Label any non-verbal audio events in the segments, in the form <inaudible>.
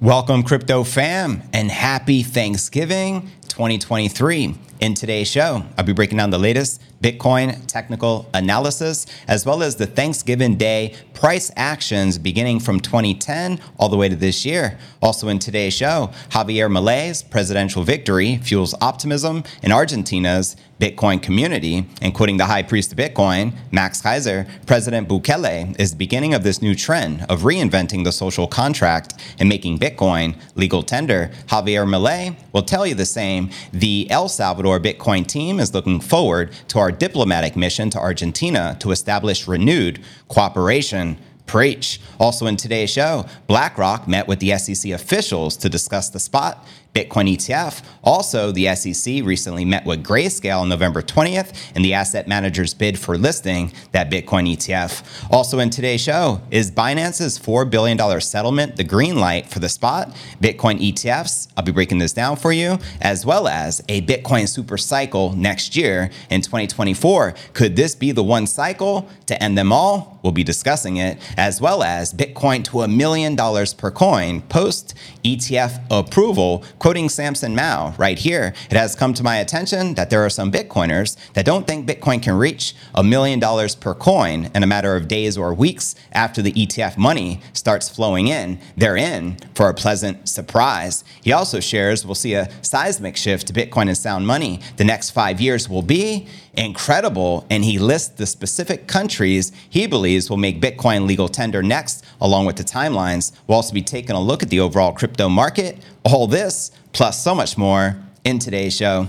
Welcome, crypto fam, and happy Thanksgiving 2023. In today's show, I'll be breaking down the latest Bitcoin technical analysis, as well as the Thanksgiving Day price actions beginning from 2010 all the way to this year. Also, in today's show, Javier Milei's presidential victory fuels optimism in Argentina's Bitcoin community. And quoting the high priest of Bitcoin, Max Keiser, President Bukele is the beginning of this new trend of reinventing the social contract and making Bitcoin legal tender. Javier Milei will tell you the same. The El Salvador Bitcoin team is looking forward to our diplomatic mission to Argentina to establish renewed cooperation Preach. Also in today's show, BlackRock met with the SEC officials to discuss the spot Bitcoin ETF. Also, the SEC recently met with Grayscale on November 20th and the asset manager's bid for listing that Bitcoin ETF. Also, in today's show, is Binance's $4 billion settlement the green light for the spot Bitcoin ETFs? I'll be breaking this down for you, as well as a Bitcoin super cycle next year in 2024. Could this be the one cycle to end them all? We'll be discussing it, as well as Bitcoin to a million dollars per coin post ETF approval quoting Samson Mow right here, it has come to my attention that there are some Bitcoiners that don't think Bitcoin can reach a million dollars per coin in a matter of days or weeks after the ETF money starts flowing in. They're in for a pleasant surprise. He also shares we'll see a seismic shift to Bitcoin and sound money. The next five years will be incredible. And he lists the specific countries he believes will make Bitcoin legal tender next, along with the timelines. We'll also be taking a look at the overall crypto market. All this, plus so much more, in today's show.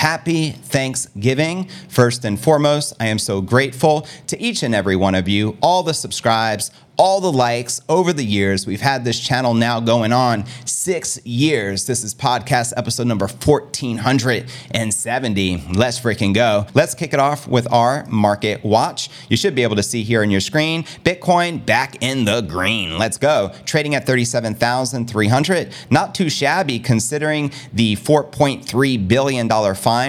Happy Thanksgiving. First and foremost, I am so grateful to each and every one of you, all the subscribes, all the likes over the years. We've had this channel now going on six years. This is podcast episode number 1470. Let's freaking go. Let's kick it off with our market watch. You should be able to see here on your screen Bitcoin back in the green. Let's go. Trading at 37,300. Not too shabby considering the $4.3 billion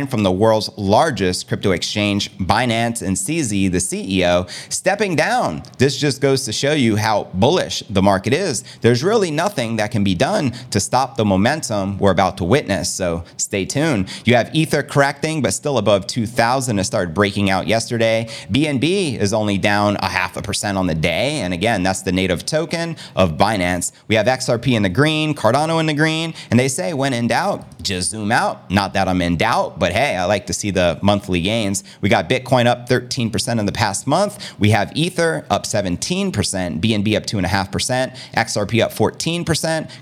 from the world's largest crypto exchange, Binance, and CZ, the CEO, stepping down. This just goes to show you you how bullish the market is, there's really nothing that can be done to stop the momentum we're about to witness. So stay tuned. You have Ether correcting, but still above 2,000. It started breaking out yesterday. BNB is only down a half a percent on the day. And again, that's the native token of Binance. We have XRP in the green, Cardano in the green. And they say, when in doubt, just zoom out. Not that I'm in doubt, but hey, I like to see the monthly gains. We got Bitcoin up 13% in the past month. We have Ether up 17%. BNB up 2.5%, XRP up 14%,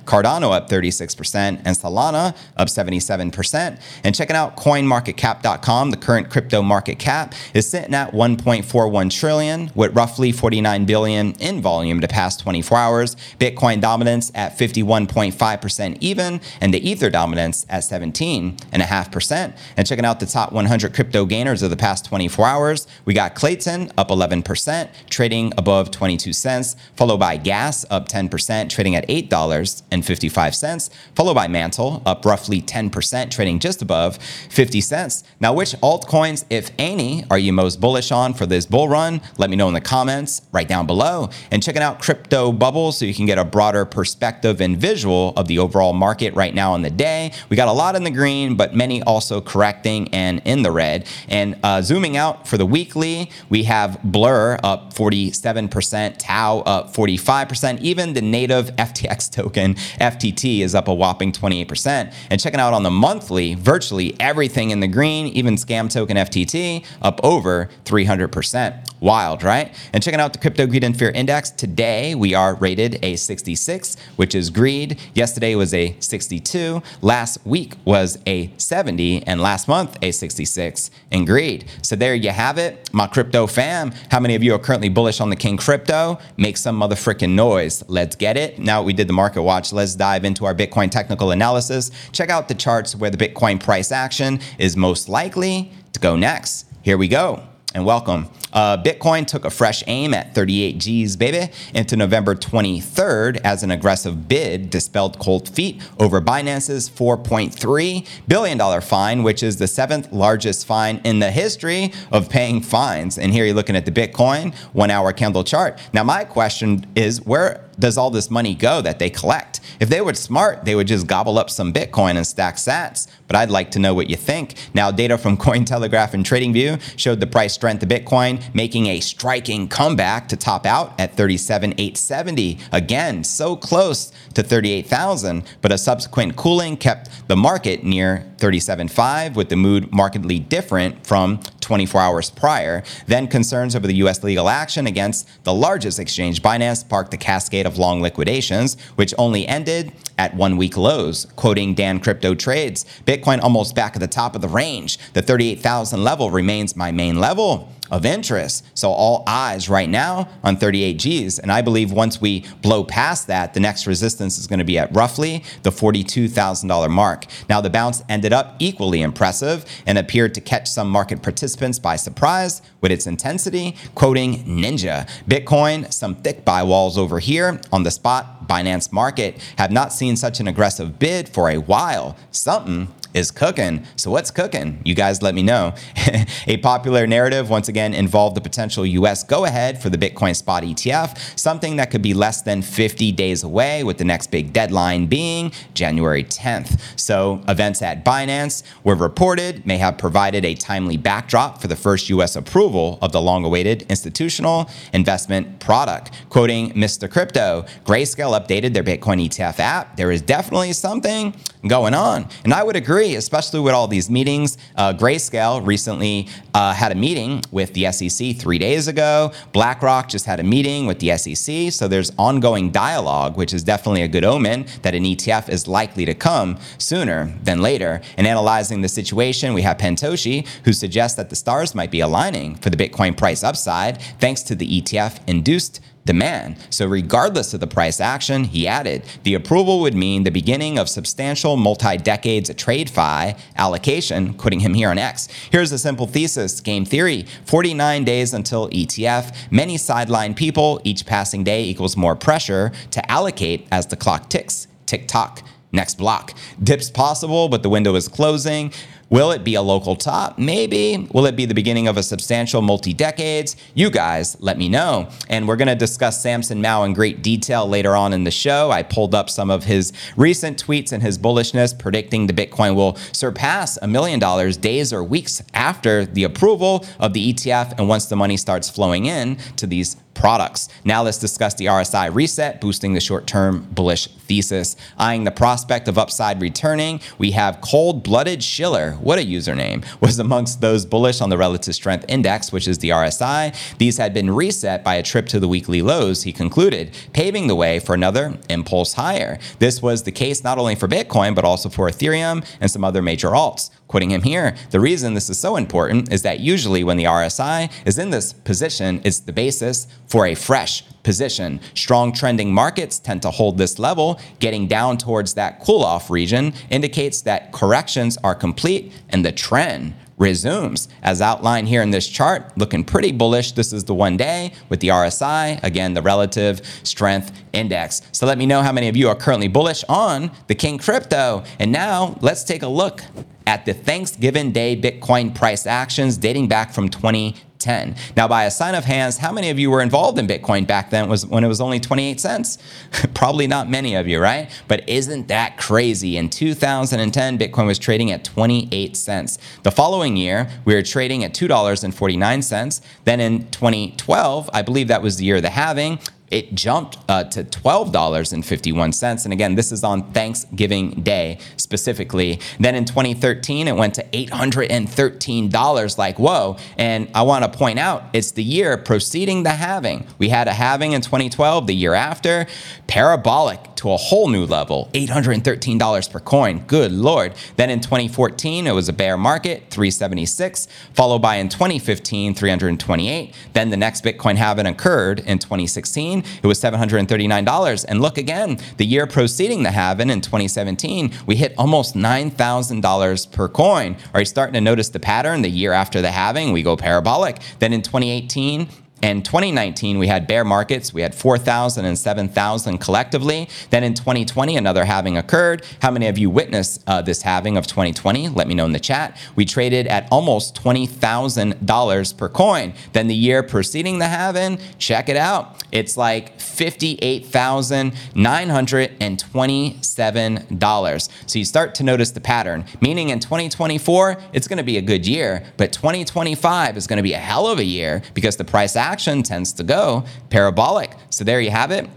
Cardano up 36%, and Solana up 77%. And checking out coinmarketcap.com, the current crypto market cap is sitting at 1.41 trillion with roughly 49 billion in volume the past 24 hours. Bitcoin dominance at 51.5% even, and the Ether dominance at 17.5%. And checking out the top 100 crypto gainers of the past 24 hours, we got Klaytn up 11%, trading above 22 cents cents, followed by gas up 10%, trading at $8.55, followed by Mantle up roughly 10%, trading just above 50 cents. Now, which altcoins, if any, are you most bullish on for this bull run? Let me know in the comments right down below. And checking out Crypto Bubble so you can get a broader perspective and visual of the overall market right now in the day. We got a lot in the green, but many also correcting and in the red. And uh, zooming out for the weekly, we have Blur up 47%, Tau up 45%. Even the native <laughs> FTX token, FTT, is up a whopping 28%. And checking out on the monthly, virtually everything in the green, even scam token FTT, up over 300%. Wild, right? And checking out the Crypto Greed and Fear Index, today we are rated a 66, which is greed. Yesterday was a 62. Last week was a 70. And last month, a 66 in greed. So there you have it, my crypto fam. How many of you are currently bullish on the King Crypto? Make some motherfucking noise. Let's get it. Now we did the market watch. Let's dive into our Bitcoin technical analysis. Check out the charts where the Bitcoin price action is most likely to go next. Here we go and welcome. Uh, Bitcoin took a fresh aim at 38 G's, baby, into November 23rd as an aggressive bid dispelled cold feet over Binance's $4.3 billion fine, which is the seventh largest fine in the history of paying fines. And here you're looking at the Bitcoin one hour candle chart. Now, my question is where does all this money go that they collect? If they were smart, they would just gobble up some Bitcoin and stack sats. But I'd like to know what you think. Now, data from <laughs> Cointelegraph and TradingView showed the price strength of Bitcoin making a striking comeback to top out at 37,870. Again, so close to 38,000, but a subsequent cooling kept the market near 37.5 with the mood markedly different from 24 hours prior. Then concerns over the US legal action against the largest exchange, Binance, sparked the cascade of long liquidations, which only ended at one week lows. Quoting Dan Crypto Trades, Bitcoin almost back at the top of the range. The 38,000 level remains my main level of interest. So all eyes right now on 38 Gs. And I believe once we blow past that, the next resistance is going to be at roughly the $42,000 mark. Now the bounce ended up equally impressive and appeared to catch some market participants by surprise with its intensity, quoting Ninja. Bitcoin, some thick buy walls over here on the spot Binance market have not seen such an aggressive bid for a while. Something is cooking. So, what's cooking? You guys let me know. <laughs> a popular narrative once again involved the potential US go ahead for the Bitcoin spot ETF, something that could be less than 50 days away, with the next big deadline being January 10th. So, events at Binance were reported may have provided a timely backdrop for the first US approval of the long awaited institutional investment product. Quoting Mr. Crypto, Grayscale updated their Bitcoin ETF app. There is definitely something going on. And I would agree, especially with all these meetings. Uh, Grayscale recently uh, had a meeting with the SEC three days ago. BlackRock just had a meeting with the SEC. So there's ongoing dialogue, which is definitely a good omen that an ETF is likely to come sooner than later. And analyzing the situation, we have Pentoshi, who suggests that the stars might be aligning for the Bitcoin price upside thanks to the ETF induced demand. So, regardless of the price action, he added, the approval would mean the beginning of substantial multi decades TradFi allocation, putting him here on X. Here's a simple thesis game theory 49 days until ETF. Many sideline people, each passing day equals more pressure to allocate as the clock ticks. Tick tock. Next block. Dips possible, but the window is closing. Will it be a local top? Maybe. Will it be the beginning of a substantial multi decades? You guys let me know. And we're going to discuss Samson Mow in great detail later on in the show. I pulled up some of his recent tweets and his bullishness predicting the Bitcoin will surpass a million dollars days or weeks after the approval of the ETF and once the money starts flowing in to these products. Now let's discuss the RSI reset, boosting the short term bullish thesis. Eyeing the prospect of upside returning, we have Cold Blooded Shiller, what a username, <laughs> was amongst those bullish on the relative strength index, which is the RSI. These had been reset by a trip to the weekly lows, he concluded, paving the way for another impulse higher. This was the case not only for Bitcoin, but also for Ethereum and some other major alts. Quoting him here, the reason this is so important is that usually when the RSI is in this position, it's the basis for a fresh position. Strong trending markets tend to hold this level. Getting down towards that cool off region indicates that corrections are complete and the trend resumes. As outlined here in this chart, looking pretty bullish. This is the one day with the RSI, again, the relative strength index. So let me know how many of you are currently bullish on the King Crypto. And now let's take a look at the Thanksgiving Day Bitcoin price actions dating back from 20 10. Now, by a sign of hands, how many of you were involved in Bitcoin back then was when it was only 28 cents? <laughs> Probably not many of you, right? But isn't that crazy? In 2010, Bitcoin was trading at 28 cents. The following year, we were trading at $2.49. Then in 2012, I believe that was the year of the halving, it jumped uh, to $12.51. And again, this is on Thanksgiving Day specifically. Then in 2013, it went to $813. Like, whoa. And I want to point out, it's the year preceding the halving. We had a halving in 2012, the year after, parabolic to a whole new level, $813 per coin. Good Lord. Then in 2014, it was a bear market, 376, followed by in 2015, 328. Then the next Bitcoin halving occurred in 2016. It was $739. And look again, the year preceding the halving in 2017, we hit almost $9,000 per coin. Are you starting to notice the pattern? The year after the halving, we go parabolic. Then in 2018, in 2019, we had bear markets. We had 4,000 and 7,000 collectively. Then in 2020, another halving occurred. How many of you witnessed uh, this halving of 2020? Let me know in the chat. We traded at almost $20,000 per coin. Then the year preceding the halving, check it out. It's like $58,927. So you start to notice the pattern, meaning in 2024, it's going to be a good year, but 2025 is going to be a hell of a year because the price tends to go parabolic. So there you have it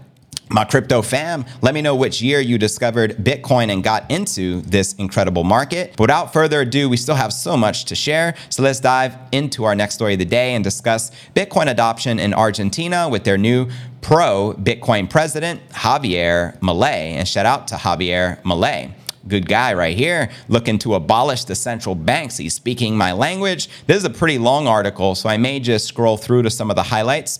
my crypto fam, let me know which year you discovered Bitcoin and got into this incredible market. But without further ado, we still have so much to share. So let's dive into our next story of the day and discuss Bitcoin adoption in Argentina with their new pro Bitcoin president, Javier Milei. And shout out to Javier Milei good guy right here, looking to abolish the central banks. He's speaking my language. This is a pretty long article, so I may just scroll through to some of the highlights.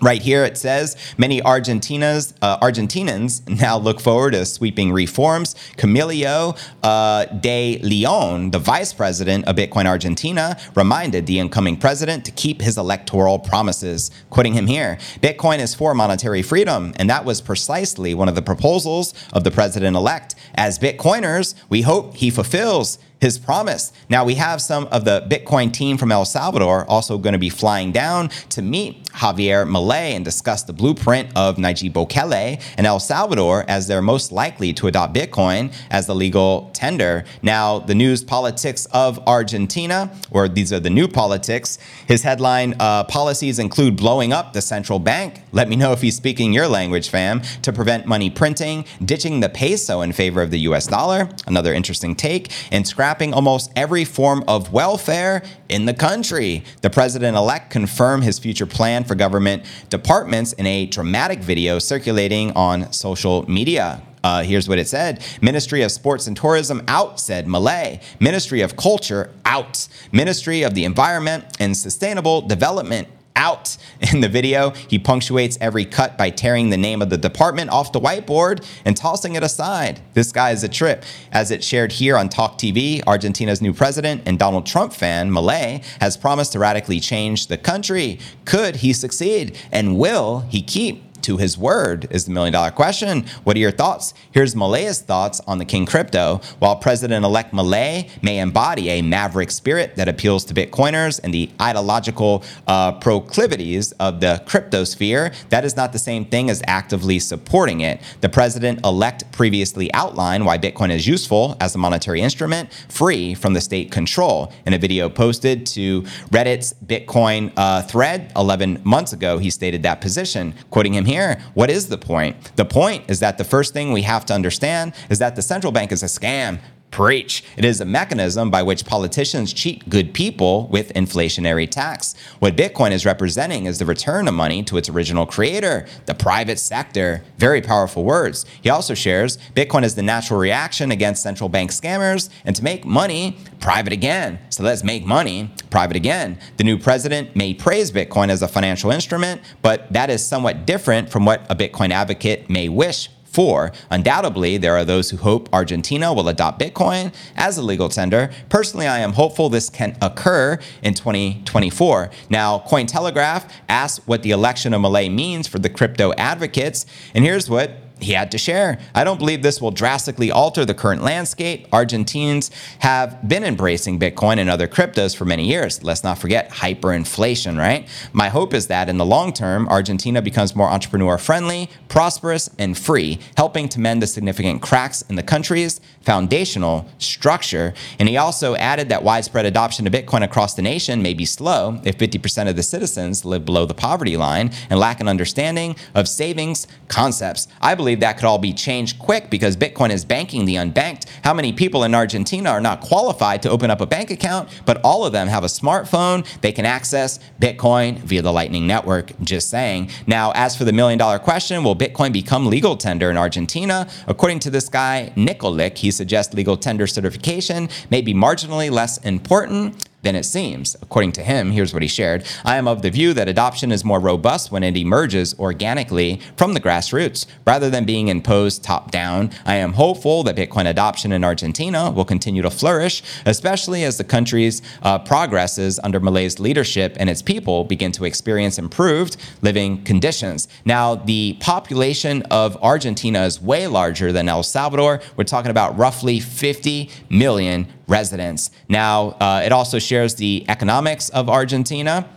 Right here it says many Argentinas, uh, Argentinians now look forward to sweeping reforms. Camilo uh, de Leon, the vice president of Bitcoin Argentina, reminded the incoming president to keep his electoral promises. Quoting him here Bitcoin is for monetary freedom, and that was precisely one of the proposals of the president elect. As Bitcoiners, we hope he fulfills his promise. Now, we have some of the Bitcoin team from El Salvador also going to be flying down to meet Javier Milei and discuss the blueprint of Nayib Bukele and El Salvador as they're most likely to adopt Bitcoin as the legal tender. Now, the news politics of Argentina, or these are the new politics, his headline uh, policies include blowing up the central bank. Let me know if he's speaking your language, fam, to prevent money printing, ditching the peso in favor of the US dollar, another interesting take, and scrapping scrapping almost every form of welfare in the country. The president elect confirmed his future plan for government departments in a dramatic video circulating on social media. Uh, here's what it said Ministry of Sports and Tourism out, said Milei. Ministry of Culture out. Ministry of the Environment and Sustainable Development out. In the video, he punctuates every cut by tearing the name of the department off the whiteboard and tossing it aside. This guy is a trip. As it shared here on Talk TV, Argentina's new president and Donald Trump fan, Milei, has promised to radically change the country. Could he succeed? And will he keep to his word is the million dollar question. What are your thoughts? Here's Milei's thoughts on the King crypto. While President elect Milei may embody a maverick spirit that appeals to Bitcoiners and the ideological uh, proclivities of the crypto sphere, that is not the same thing as actively supporting it. The president elect previously outlined why Bitcoin is useful as a monetary instrument, free from the state control. In a video posted to Reddit's Bitcoin uh, thread 11 months ago, he stated that position. Quoting him here, what is the point? The point is that the first thing we have to understand is that the central bank is a scam Preach. It is a mechanism by which politicians cheat good people with inflationary tax. What Bitcoin is representing is the return of money to its original creator, the private sector. Very powerful words. He also shares Bitcoin is the natural reaction against central bank scammers and to make money private again. So let's make money private again. The new president may praise Bitcoin as a financial instrument, but that is somewhat different from what a Bitcoin advocate may wish for. Undoubtedly, there are those who hope Argentina will adopt Bitcoin as a legal tender. Personally, I am hopeful this can occur in 2024. Now, Cointelegraph asked what the election of Milei means for the crypto advocates, and here's what he had to share. I don't believe this will drastically alter the current landscape. Argentines have been embracing Bitcoin and other cryptos for many years. Let's not forget hyperinflation, right? My hope is that in the long term, Argentina becomes more entrepreneur friendly, prosperous, and free, helping to mend the significant cracks in the country's foundational structure. And he also added that widespread adoption of Bitcoin across the nation may be slow if 50% of the citizens live below the poverty line and lack an understanding of savings concepts. I believe that could all be changed quick because Bitcoin is banking the unbanked. How many people in Argentina are not qualified to open up a bank account, but all of them have a smartphone? They can access Bitcoin via the Lightning Network. Just saying. Now, as for the million dollar question, will Bitcoin become legal tender in Argentina? According to this guy, Nikolic, he suggests legal tender certification may be marginally less important than it seems. According to him, here's what he shared I am of the view that adoption is more robust when it emerges organically from the grassroots rather than being imposed top down. I am hopeful that Bitcoin adoption in Argentina will continue to flourish, especially as the country's uh, progresses under Milei's leadership and its people begin to experience improved living conditions. Now, the population of Argentina is way larger than El Salvador. We're talking about roughly 50 million residents. Now, uh, it also shares the economics of Argentina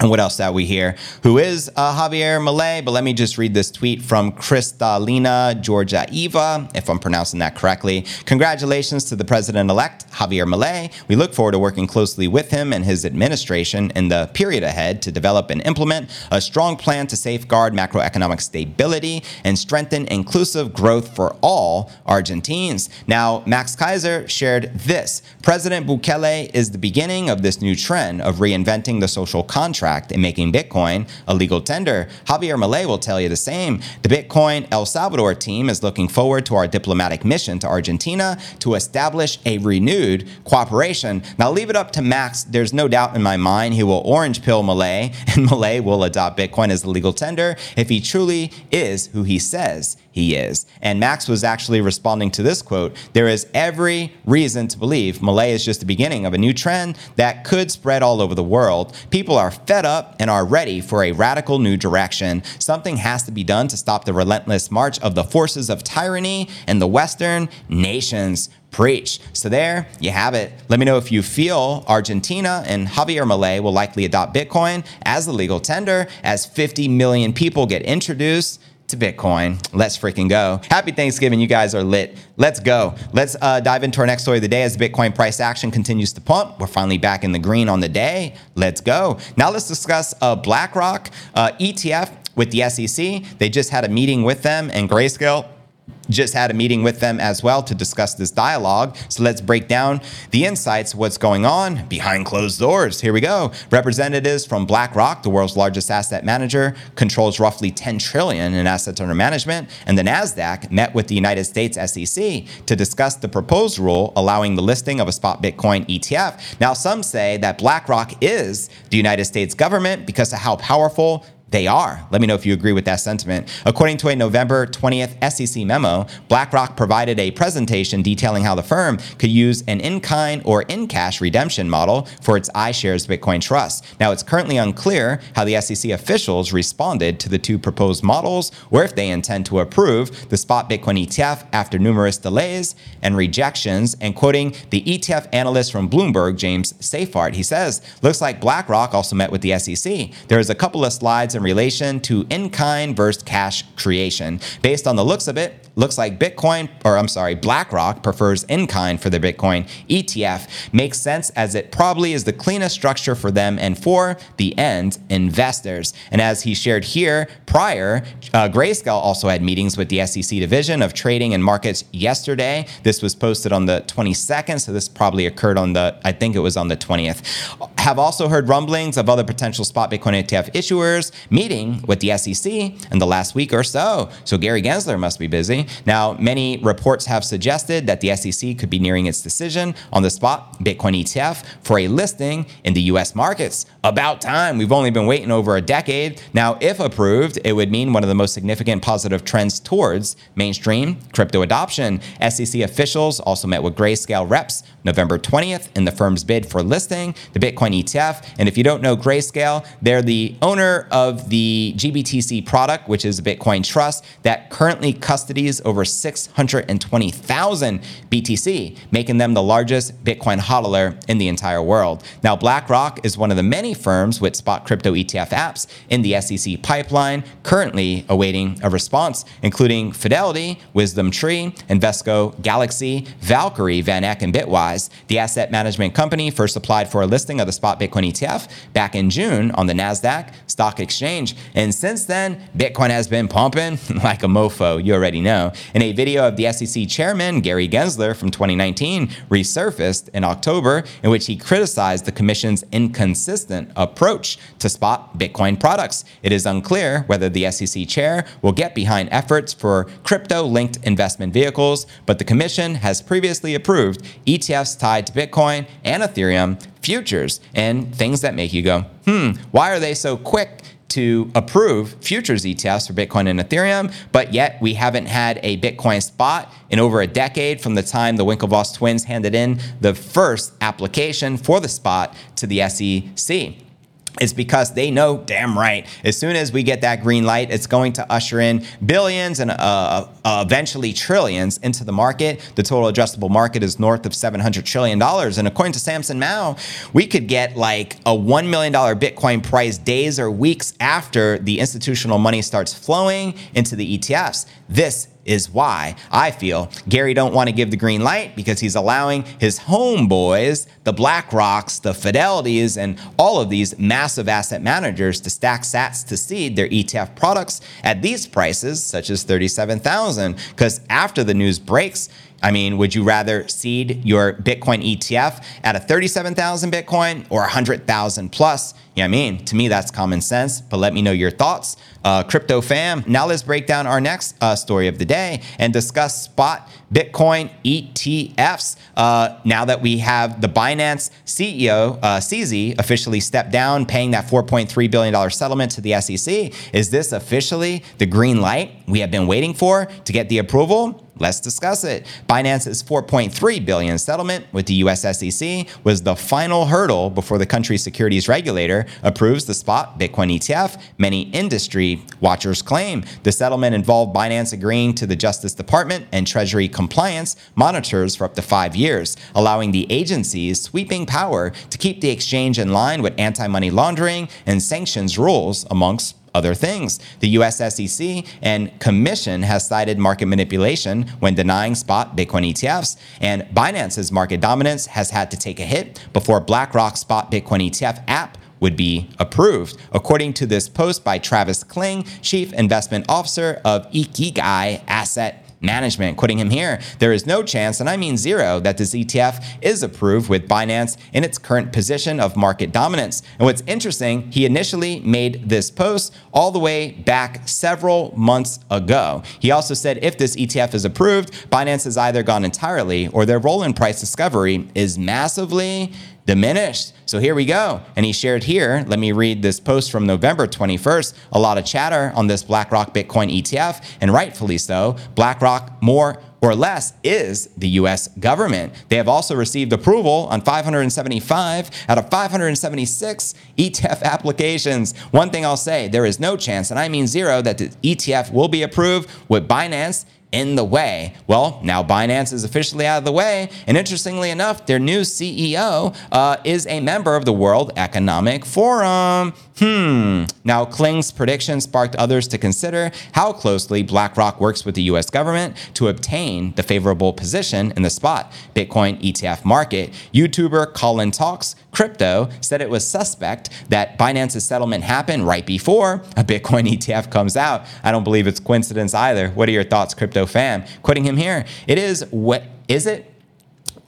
and what else that we hear? Who is uh, Javier Milei? But let me just read this tweet from Kristalina Georgieva, if I'm pronouncing that correctly. Congratulations to the president-elect Javier Milei. We look forward to working closely with him and his administration in the period ahead to develop and implement a strong plan to safeguard macroeconomic stability and strengthen inclusive growth for all Argentines. Now, Max Keiser shared this: President Bukele is the beginning of this new trend of reinventing the social contract contract in making Bitcoin a legal tender. Javier Milei will tell you the same. The Bitcoin El Salvador team is looking forward to our diplomatic mission to Argentina to establish a renewed cooperation. Now, leave it up to Max. There's no doubt in my mind he will orange pill Milei, <laughs> and Milei will adopt Bitcoin as a legal tender if he truly is who he says he is. And Max was actually responding to this quote There is every reason to believe Milei is just the beginning of a new trend that could spread all over the world. People are fed up and are ready for a radical new direction. Something has to be done to stop the relentless march of the forces of tyranny and the Western nations. Preach. So there you have it. Let me know if you feel Argentina and Javier Milei will likely adopt Bitcoin as the legal tender as 50 million people get introduced to Bitcoin. Let's freaking go. Happy Thanksgiving. You guys are lit. Let's go. Let's uh, dive into our next story of the day as Bitcoin price action continues to pump. We're finally back in the green on the day. Let's go. Now let's discuss uh, BlackRock uh, ETF with the SEC. They just had a meeting with them and Grayscale just had a meeting with them as well to discuss this dialogue. So let's break down the insights, what's going on behind closed doors. Here we go. Representatives from BlackRock, the world's largest asset manager, controls roughly 10 trillion in assets under management, and the Nasdaq met with the United States SEC to discuss the proposed rule allowing the listing of a spot Bitcoin ETF. Now some say that BlackRock is the United States government because of how powerful they are. Let me know if you agree with that sentiment. According to a November 20th SEC memo, BlackRock provided a presentation detailing how the firm could use an in kind or in cash redemption model for its iShares Bitcoin Trust. Now, it's currently unclear how the SEC officials responded to the two proposed models or if they intend to approve the spot Bitcoin ETF after numerous delays and rejections. And quoting the ETF analyst from Bloomberg, James Seyffart, he says, Looks like BlackRock also met with the SEC. There's a couple of slides in relation to in-kind versus cash creation. Based on the looks of it, looks like Bitcoin, or I'm sorry, BlackRock prefers in-kind for their Bitcoin ETF. Makes sense as it probably is the cleanest structure for them and for the end investors. And as he shared here prior, uh, Grayscale also had meetings with the SEC Division of Trading and Markets yesterday. This was posted on the 22nd, so this probably occurred on the, I think it was on the 20th. Have also heard rumblings of other potential spot Bitcoin ETF issuers meeting with the SEC in the last week or so. So Gary Gensler must be busy. Now, many reports have suggested that the SEC could be nearing its decision on the spot Bitcoin ETF for a listing in the US markets. About time. We've only been waiting over a decade. Now, if approved, it would mean one of the most significant positive trends towards mainstream crypto adoption. SEC officials also met with Grayscale reps November 20th in the firm's bid for listing the Bitcoin ETF. And if you don't know Grayscale, they're the owner of the GBTC product, which is a Bitcoin trust that currently custodies over 620,000 BTC, making them the largest Bitcoin hodler in the entire world. Now, BlackRock is one of the many firms with spot crypto ETF apps in the SEC pipeline, currently awaiting a response, including Fidelity, Wisdom Tree, Invesco, Galaxy, Valkyrie, VanEck, and Bitwise. The asset management company first applied for a listing of the spot Bitcoin ETF back in June on the NASDAQ stock exchange. And since then, Bitcoin has been pumping <laughs> like a mofo, you already know. In a video of the SEC chairman, Gary Gensler, from 2019, resurfaced in October, in which he criticized the commission's inconsistent approach to spot Bitcoin products. It is unclear whether the SEC chair will get behind efforts for crypto linked investment vehicles, but the commission has previously approved ETFs tied to Bitcoin and Ethereum futures and things that make you go, hmm, why are they so quick to approve futures ETFs for Bitcoin and Ethereum, but yet we haven't had a Bitcoin spot in over a decade from the time the Winklevoss twins handed in the first application for the spot to the SEC is because they know damn right. As soon as we get that green light it's going to usher in billions and uh, uh, eventually trillions into the market. The total addressable market is north of 700 trillion dollars. And according to samson mow we could get like a $1 million bitcoin price days or weeks after the institutional money starts flowing into the etfs this is why I feel Gary don't want to give the green light because he's allowing his homeboys, the BlackRocks, the Fidelities, and all of these massive asset managers to stack sats to seed their ETF products at these prices, such as 37,000. Because after the news breaks, I mean, would you rather seed your Bitcoin ETF at a 37,000 Bitcoin or 100,000 plus? Yeah, I mean, to me, that's common sense, but let me know your thoughts. Uh, crypto fam, now let's break down our next uh, story of the day and discuss spot Bitcoin ETFs. Uh, now that we have the Binance CEO, uh, CZ, officially stepped down, paying that $4.3 billion settlement to the SEC, is this officially the green light we have been waiting for to get the approval? Let's discuss it. Binance's 4.3 billion settlement with the US SEC was the final hurdle before the country's securities regulator approves the spot Bitcoin ETF. Many industry watchers claim the settlement involved Binance agreeing to the Justice Department and Treasury compliance monitors for up to 5 years, allowing the agency's sweeping power to keep the exchange in line with anti-money laundering and sanctions rules amongst other things. The US SEC and Commission has cited market manipulation when denying spot Bitcoin ETFs, and Binance's market dominance has had to take a hit before BlackRock's spot Bitcoin ETF app would be approved. According to this post by Travis Kling, Chief Investment Officer of Ikigai Asset management. Quoting him here, there is no chance, and I mean zero, that this ETF is approved with Binance in its current position of market dominance. And what's interesting, he initially made this post all the way back several months ago. He also said if this ETF is approved, Binance has either gone entirely or their role in price discovery is massively diminished. So here we go. And he shared here, let me read this post from November 21st. A lot of chatter on this BlackRock Bitcoin ETF, and rightfully so. BlackRock more or less is the US government. They have also received approval on 575 out of 576 ETF <laughs> applications. One thing I'll say, there is no chance, and I mean zero, that the ETF will be approved with Binance in the way. Well, now Binance is officially out of the way. And interestingly enough, their new CEO uh, is a member of the World Economic Forum. Hmm. Now, Kling's prediction sparked others to consider how closely BlackRock works with the US government to obtain the favorable position in the spot Bitcoin ETF market. YouTuber Colin Talks Crypto said it was suspect that Binance's settlement happened right before a Bitcoin <laughs> ETF comes out. I don't believe it's coincidence either. What are your thoughts, Crypto fam? Quoting him here, it is what is it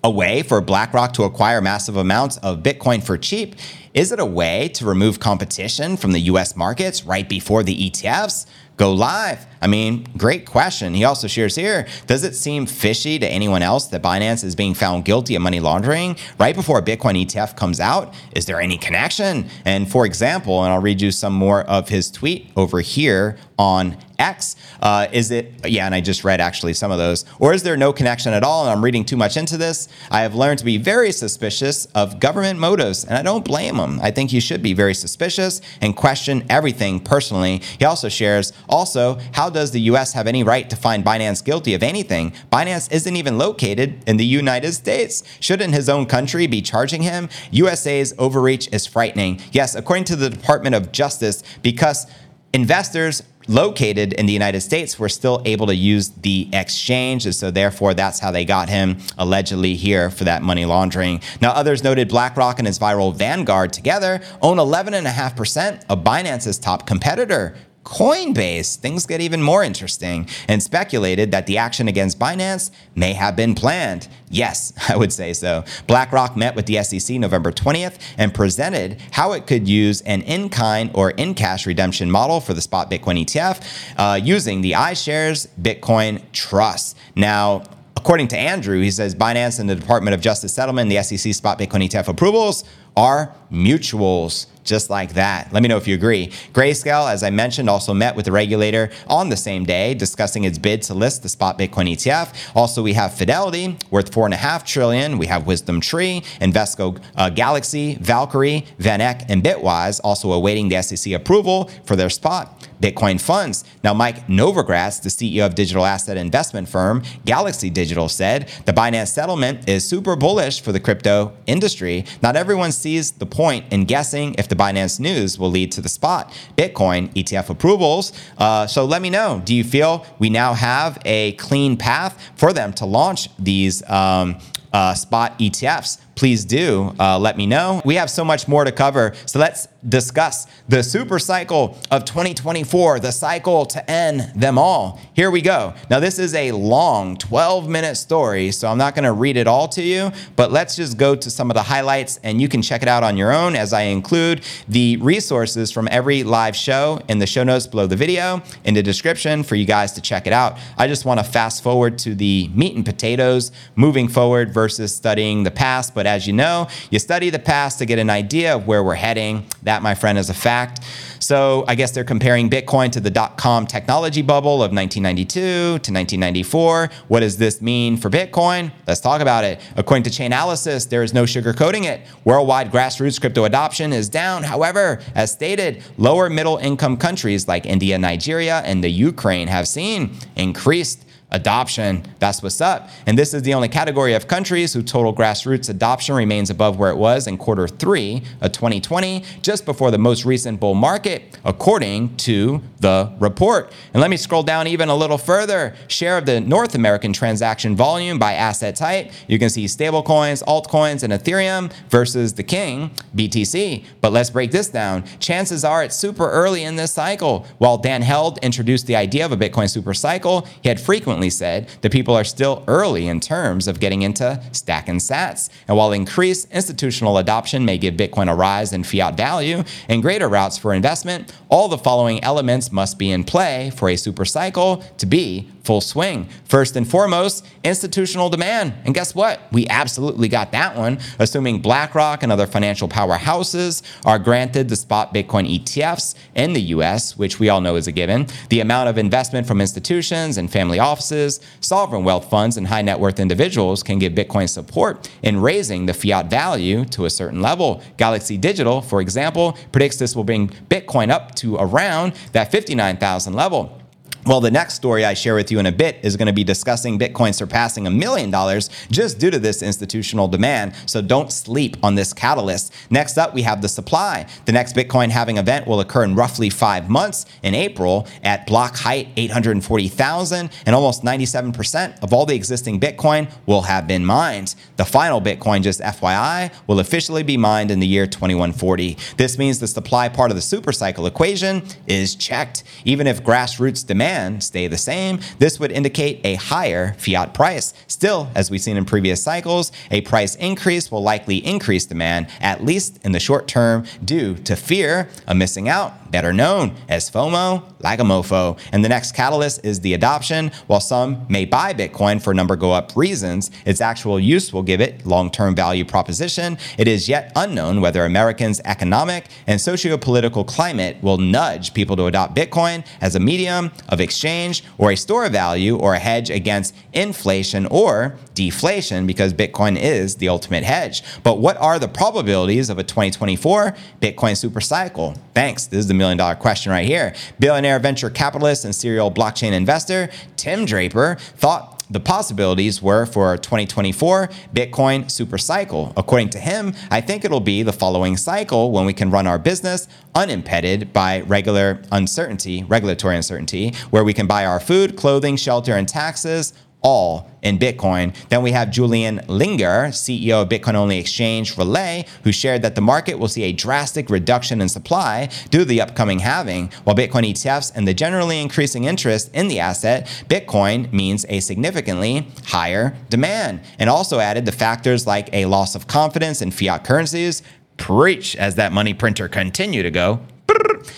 a way for BlackRock to acquire massive amounts of Bitcoin for cheap? Is it a way to remove competition from the US markets right before the ETFs? go live? I mean, great question. He also shares here Does it seem fishy to anyone else that Binance is being found guilty of money laundering right before a Bitcoin ETF comes out? Is there any connection? And for example, and I'll read you some more of his tweet over here on X? Uh, is it, yeah, and I just read actually some of those. Or is there no connection at all and I'm reading too much into this? I have learned to be very suspicious of government motives, and I don't blame him. I think you should be very suspicious and question everything personally. He also shares, also, how does the US have any right to find Binance guilty of anything? Binance isn't even located in the United States. Shouldn't his own country be charging him? USA's overreach is frightening. Yes, according to the Department of Justice, because investors located in the United States were still able to use the exchange. And so, therefore, that's how they got him allegedly here for that money laundering. Now, others noted BlackRock and his viral Vanguard together own 11.5% of Binance's top competitor. Coinbase, things get even more interesting and speculated that the action against Binance may have been planned. Yes, <laughs> I would say so. BlackRock met with the SEC November 20th and presented how it could use an in kind or in cash redemption model for the spot Bitcoin ETF uh, using the iShares Bitcoin Trust. Now, According to Andrew, he says Binance and the Department of Justice Settlement, the SEC spot Bitcoin ETF approvals are mutuals just like that. Let me know if you agree. Grayscale, as I mentioned, also met with the regulator on the same day, discussing its bid to list the spot Bitcoin ETF. Also, we have Fidelity, worth four and a half trillion. We have Wisdom Tree, Invesco uh, Galaxy, Valkyrie, VanEck, and Bitwise, also awaiting the SEC approval for their spot. Bitcoin funds. Now, Mike Novogratz, the CEO of digital asset investment firm Galaxy Digital, said the Binance settlement is super bullish for the crypto industry. Not everyone sees the point in guessing if the Binance news will lead to the spot Bitcoin ETF approvals. Uh, so let me know. Do you feel we now have a clean path for them to launch these um, uh, spot ETFs? Please do uh, let me know. We have so much more to cover. So let's discuss the super cycle of 2024, the cycle to end them all. Here we go. Now, this is a long 12 minute story, so I'm not going to read it all to you, but let's just go to some of the highlights and you can check it out on your own as I include the resources from every live show in the show notes below the video in the description for you guys to check it out. I just want to fast forward to the meat and potatoes moving forward versus studying the past, but as you know, you study the past to get an idea of where we're heading. That, my friend, is a fact. So I guess they're comparing Bitcoin to the dot com technology bubble of 1992 to 1994. What does this mean for Bitcoin? Let's talk about it. According to Chainalysis, there is no sugarcoating it. Worldwide grassroots crypto adoption is down. However, as stated, lower middle income countries like India, Nigeria, and the Ukraine have seen increased adoption. That's what's up. And this is the only category of countries whose total grassroots adoption remains above where it was in quarter three of 2020, just before the most recent bull market, according to the report. And let me scroll down even a little further. Share of the North American transaction volume by asset type. You can see stablecoins, altcoins, and Ethereum versus the king, BTC. But let's break this down. Chances are it's super early in this cycle. While Dan Held introduced the idea of a Bitcoin super cycle, he had frequently frequently said that people are still early in terms of getting into stacking sats. And while increased institutional adoption may give Bitcoin a rise in fiat value and greater routes for investment, all the following elements must be in play for a super cycle to be full swing. First and foremost, institutional demand. And guess what? We absolutely got that one, assuming BlackRock and other financial powerhouses are granted the spot Bitcoin ETFs in the US, which we all know is a given. The amount of investment from institutions and family offices, sovereign wealth funds, and high net worth individuals can give Bitcoin support in raising the fiat value to a certain level. Galaxy Digital, for example, predicts this will bring Bitcoin up to around that 59,000 level. Well, the next story I share with you in a bit is going to be discussing Bitcoin surpassing a million dollars just due to this institutional demand. So don't sleep on this catalyst. Next up, we have the supply. The next Bitcoin halving event will occur in roughly five months in April at block height 840,000, and almost 97% of all the existing Bitcoin will have been mined. The final Bitcoin, just FYI, will officially be mined in the year 2140. This means the supply part of the supercycle equation is checked. Even if grassroots demand demand stay the same, this would indicate a higher fiat price. Still, as we've seen in previous cycles, a price increase will likely increase demand, at least in the short term, due to fear of missing out better known as FOMO, like a mofo. And the next catalyst is the adoption. While some may buy Bitcoin for number go up reasons, its actual use will give it long term value proposition. It is yet unknown whether Americans' economic and socio political climate will nudge people to adopt Bitcoin as a medium of exchange or a store of value or a hedge against inflation or deflation because Bitcoin is the ultimate hedge. But what are the probabilities of a 2024 Bitcoin super cycle? Thanks. This is the million dollar question right here. Billionaire venture capitalist and serial blockchain investor Tim Draper thought the possibilities were for 2024 Bitcoin super cycle. According to him, I think it'll be the following cycle when we can run our business unimpeded by regular uncertainty, regulatory uncertainty, where we can buy our food, clothing, shelter, and taxes all in Bitcoin. Then we have Julian Liniger, CEO of Bitcoin only exchange Relai, who shared that the market will see a drastic reduction in supply due to the upcoming halving. While Bitcoin ETFs and the generally increasing interest in the asset, Bitcoin means a significantly higher demand. And also added the factors like a loss of confidence in fiat currencies. Preach as that money printer continue to go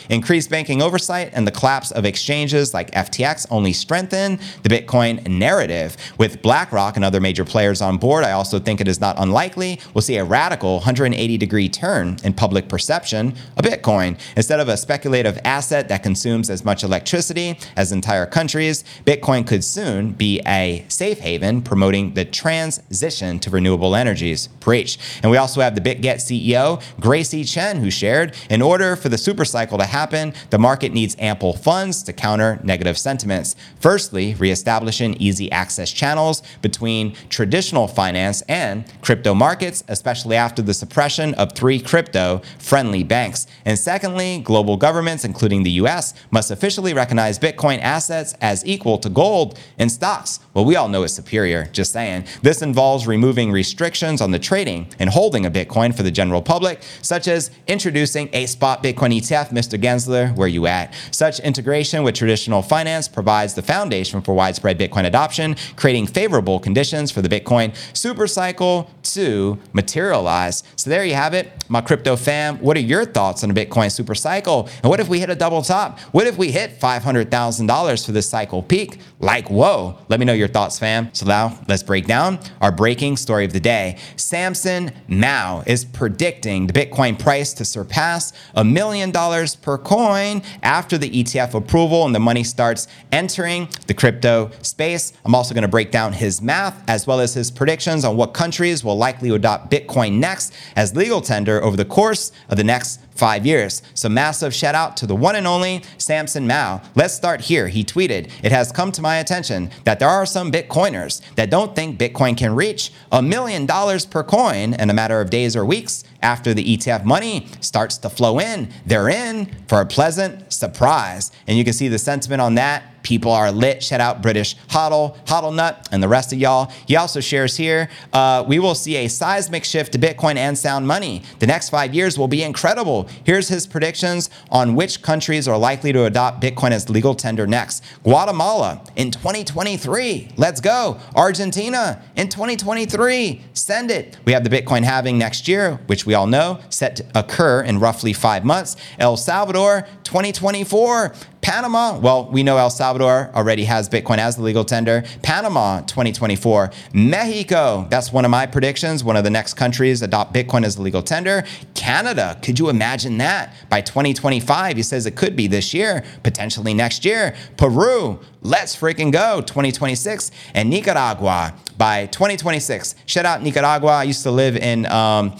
Increased banking oversight and the collapse of exchanges like FTX only strengthen the Bitcoin narrative. With BlackRock and other major players on board, I also think it is not unlikely we'll see a radical 180 degree turn in public perception of Bitcoin. Instead of a speculative asset that consumes as much electricity as entire countries, Bitcoin could soon be a safe haven promoting the transition to renewable energies. Preach. And we also have the BitGet CEO, Gracie Chen, who shared in order for the supercycle to happen, the market needs ample funds to counter negative sentiments. Firstly, reestablishing easy access channels between traditional finance and crypto markets, especially after the suppression of three crypto friendly banks. And secondly, global governments, including the US, must officially recognize Bitcoin assets as equal to gold and stocks. Well, we all know it's superior, just saying. This involves removing restrictions on the trading and holding a Bitcoin for the general public, such as introducing a spot Bitcoin ETF, Mr. Gensler, where you at? Such integration with traditional finance provides the foundation for widespread Bitcoin adoption, creating favorable conditions for the Bitcoin supercycle to materialize. So there you have it, my crypto fam. What are your thoughts on a Bitcoin supercycle? And what if we hit a double top? What if we hit $500,000 for this cycle peak? Like, whoa. Let me know your thoughts, fam. So now let's break down our breaking story of the day. Samson Mow is predicting the Bitcoin price to surpass a million dollars per coin after the ETF approval and the money starts entering the crypto space. I'm also going to break down his math as well as his predictions on what countries will likely adopt Bitcoin next as legal tender over the course of the next five years. So massive shout out to the one and only Samson Mow. Let's start here. He tweeted, It has come to my attention that there are some Bitcoiners that don't think Bitcoin can reach a million dollars per coin in a matter of days or weeks after the ETF money starts to flow in. They're in for a pleasant surprise. And you can see the sentiment on that People are lit. Shout out British Hodl, Hodl Nut, and the rest of y'all. He also shares here uh, we will see a seismic shift to Bitcoin and sound money. The next five years will be incredible. Here's his predictions on which countries are likely to adopt Bitcoin as legal tender next Guatemala in 2023. Let's go. Argentina in 2023. Send it. We have the Bitcoin halving next year, which we all know set to occur in roughly five months. El Salvador 2024. Panama, well, we know El Salvador already has Bitcoin as the legal tender. Panama 2024. Mexico, that's one of my predictions. One of the next countries adopt Bitcoin as the legal tender. Canada, could you imagine that? By 2025, he says it could be this year, potentially next year. Peru, let's freaking go 2026. And Nicaragua by 2026. Shout out Nicaragua. I used to live in um,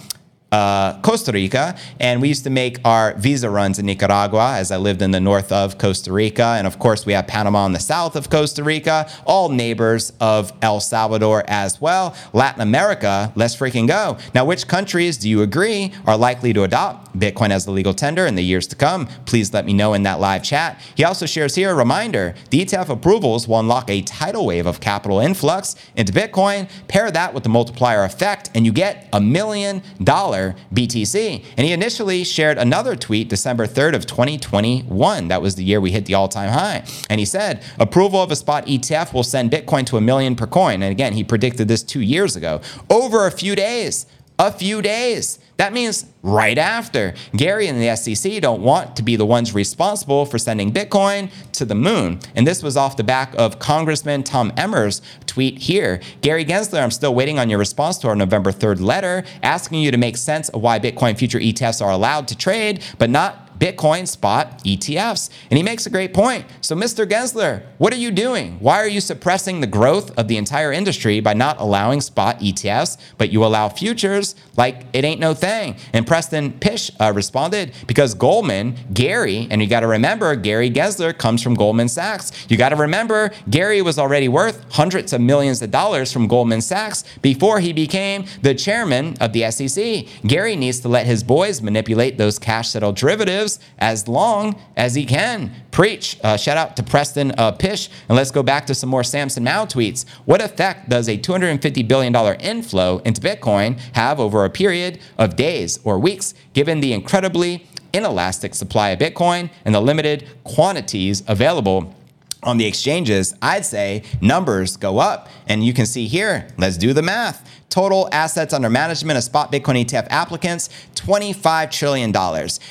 uh, Costa Rica, and we used to make our visa runs in Nicaragua as I lived in the north of Costa Rica. And of course, we have Panama in the south of Costa Rica, all neighbors of El Salvador as well. Latin America, let's freaking go. Now, which countries do you agree are likely to adopt Bitcoin as the legal tender in the years to come? Please let me know in that live chat. He also shares here a reminder the ETF approvals will unlock a tidal wave of capital influx into Bitcoin. Pair that with the multiplier effect, and you get a million dollars BTC. And he initially shared another tweet December 3rd of 2021. That was the year we hit the all-time high. And he said, approval of a spot ETF will send Bitcoin to a million per coin. And again, he predicted this two years ago. Over a few days, a few days. That means right after. Gary and the SEC don't want to be the ones responsible for sending Bitcoin to the moon. And this was off the back of Congressman Tom Emmer's tweet here. Gary Gensler, I'm still waiting on your response to our November 3rd letter asking you to make sense of why Bitcoin future ETFs are allowed to trade, but not Bitcoin spot ETFs. And he makes a great point. So, Mr. Gensler, what are you doing? Why are you suppressing the growth of the entire industry by not allowing spot ETFs, but you allow futures like it ain't no thing? And Preston Pysh uh, responded because Goldman, Gary, and you got to remember, Gary Gensler comes from Goldman Sachs. You got to remember, Gary was already worth hundreds of millions of dollars from Goldman Sachs before he became the chairman of the SEC. Gary needs to let his boys manipulate those cash settled derivatives as long as he can. Preach. Uh, shout out to Preston uh, Pysh. And let's go back to some more Samson Mow tweets. What effect does a $250 billion inflow into Bitcoin have over a period of days or weeks, given the incredibly inelastic supply of Bitcoin and the limited quantities available? On the exchanges, I'd say numbers go up. And you can see here, let's do the math. Total assets under management of spot Bitcoin ETF applicants, $25 trillion.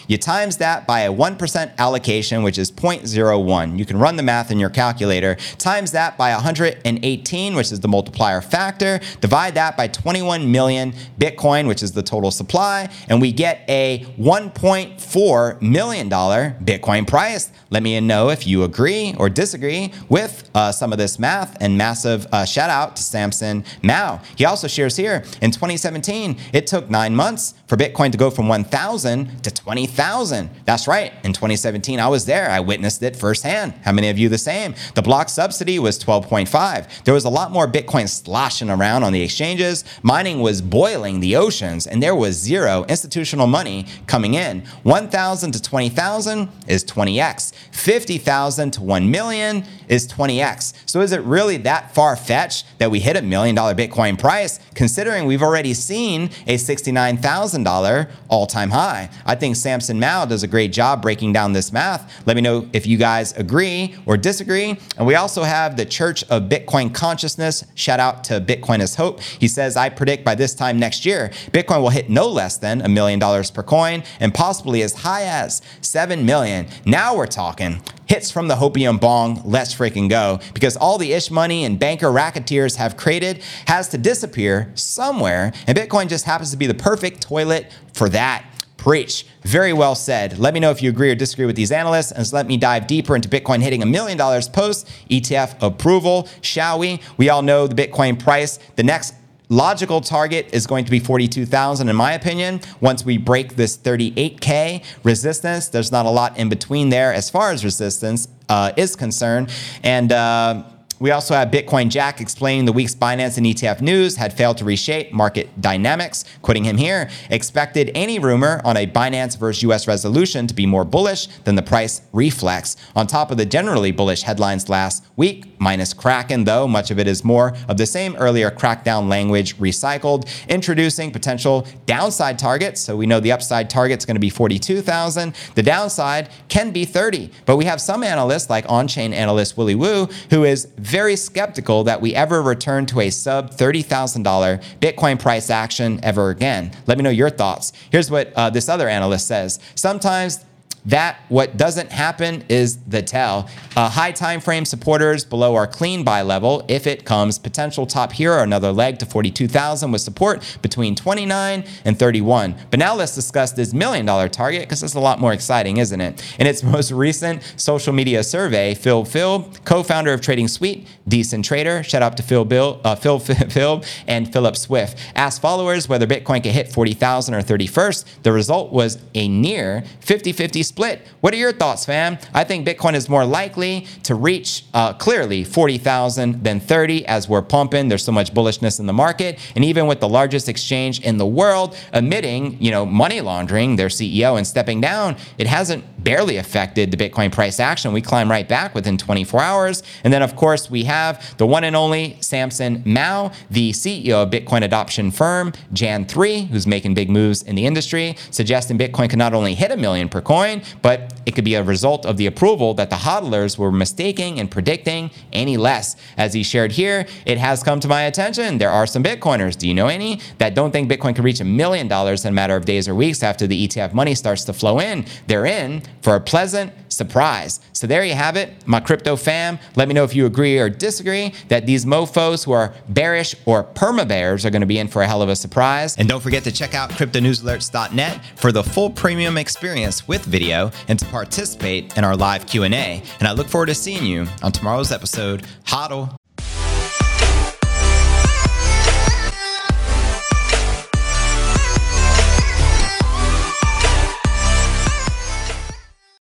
You times that by a 1% allocation, which is 0.01. You can run the math in your calculator. Times that by 118, which is the multiplier factor. Divide that by 21 million Bitcoin, which is the total supply. And we get a $1.4 million Bitcoin price. Let me know if you agree or disagree with uh, some of this math. And massive uh, shout out to Samson Mow. He also shares here. In 2017, it took nine months for Bitcoin to go from 1,000 to 20,000. That's right. In 2017, I was there. I witnessed it firsthand. How many of you the same? The block subsidy was 12.5. There was a lot more Bitcoin sloshing around on the exchanges. Mining was boiling the oceans, and there was zero institutional money coming in. 1,000 to 20,000 is 20x. 50,000 to 1 million and is 20x. So is it really that far fetched that we hit a million dollar Bitcoin price? considering we've already seen a $69,000 all time high. I think Samson Mow does a great job breaking down this math. Let me know if you guys agree or disagree. And we also have the Church of Bitcoin Consciousness. Shout out to Bitcoin is Hope. He says, I predict by this time next year, Bitcoin will hit no less than a million dollars per coin and possibly as high as 7 million. Now we're talking hits from the hopium bong, let's freaking go. Because all the ish money and banker racketeers have created has to disappear somewhere, and Bitcoin just happens to be the perfect toilet for that. Preach. Very well said. Let me know if you agree or disagree with these analysts, and let me dive deeper into Bitcoin hitting a million dollars post ETF approval. Shall we? We all know the Bitcoin price. The next logical target is going to be 42,000 in my opinion. Once we break this 38K resistance, there's not a lot in between there as far as resistance uh, is concerned. And uh, we also have Bitcoin Jack explaining the week's Binance and ETF news had failed to reshape market dynamics. Quoting him here, expected any rumor on a Binance versus US resolution to be more bullish than the price reflex. On top of the generally bullish headlines last week, minus Kraken, though, much of it is more of the same earlier crackdown language recycled, introducing potential downside targets. So we know the upside target is going to be 42,000. The downside can be 30. But we have some analysts, like on chain analyst Willy Woo, who is very skeptical that we ever return to a sub $30,000 Bitcoin price action ever again. Let me know your thoughts. Here's what uh, this other analyst says. Sometimes that what doesn't happen is the tell. Uh, high time frame supporters below our clean buy level. If it comes, potential top here or another leg to 42,000 with support between 29 and 31. But now let's discuss this million dollar target because it's a lot more exciting, isn't it? In its <laughs> most recent social media survey, Phil Phil, co-founder of Trading Suite, Decentrader, shout out to Phil Bill, uh, Phil <laughs> Phil and Philip Swift, asked followers whether Bitcoin could hit 40,000 or 31st. The result was a near 50-50 split. What are your thoughts, fam? I think Bitcoin is more likely to reach uh, clearly 40,000 than 30 as we're pumping. There's so much bullishness in the market. And even with the largest exchange in the world admitting, you know, money laundering, their CEO, and stepping down, it hasn't barely affected the Bitcoin price action. We climb right back within 24 hours. And then, of course, we have the one and only Samson Mow, the CEO of Bitcoin adoption firm Jan3, who's making big moves in the industry, suggesting Bitcoin could not only hit a million per coin, but it could be a result of the approval that the hodlers were mistaking and predicting any less. As he shared here, it has come to my attention. There are some Bitcoiners, do you know any, that don't think Bitcoin could reach a million dollars in a matter of days or weeks after the ETF money starts to flow in. They're in for a pleasant surprise. So there you have it, my crypto fam. Let me know if you agree or disagree that these mofos who are bearish or perma bears are going to be in for a hell of a surprise. And don't forget to check out cryptonewsalerts.net for the full premium experience with video and to participate in our live Q&A. And I look forward to seeing you on tomorrow's episode. Hodl.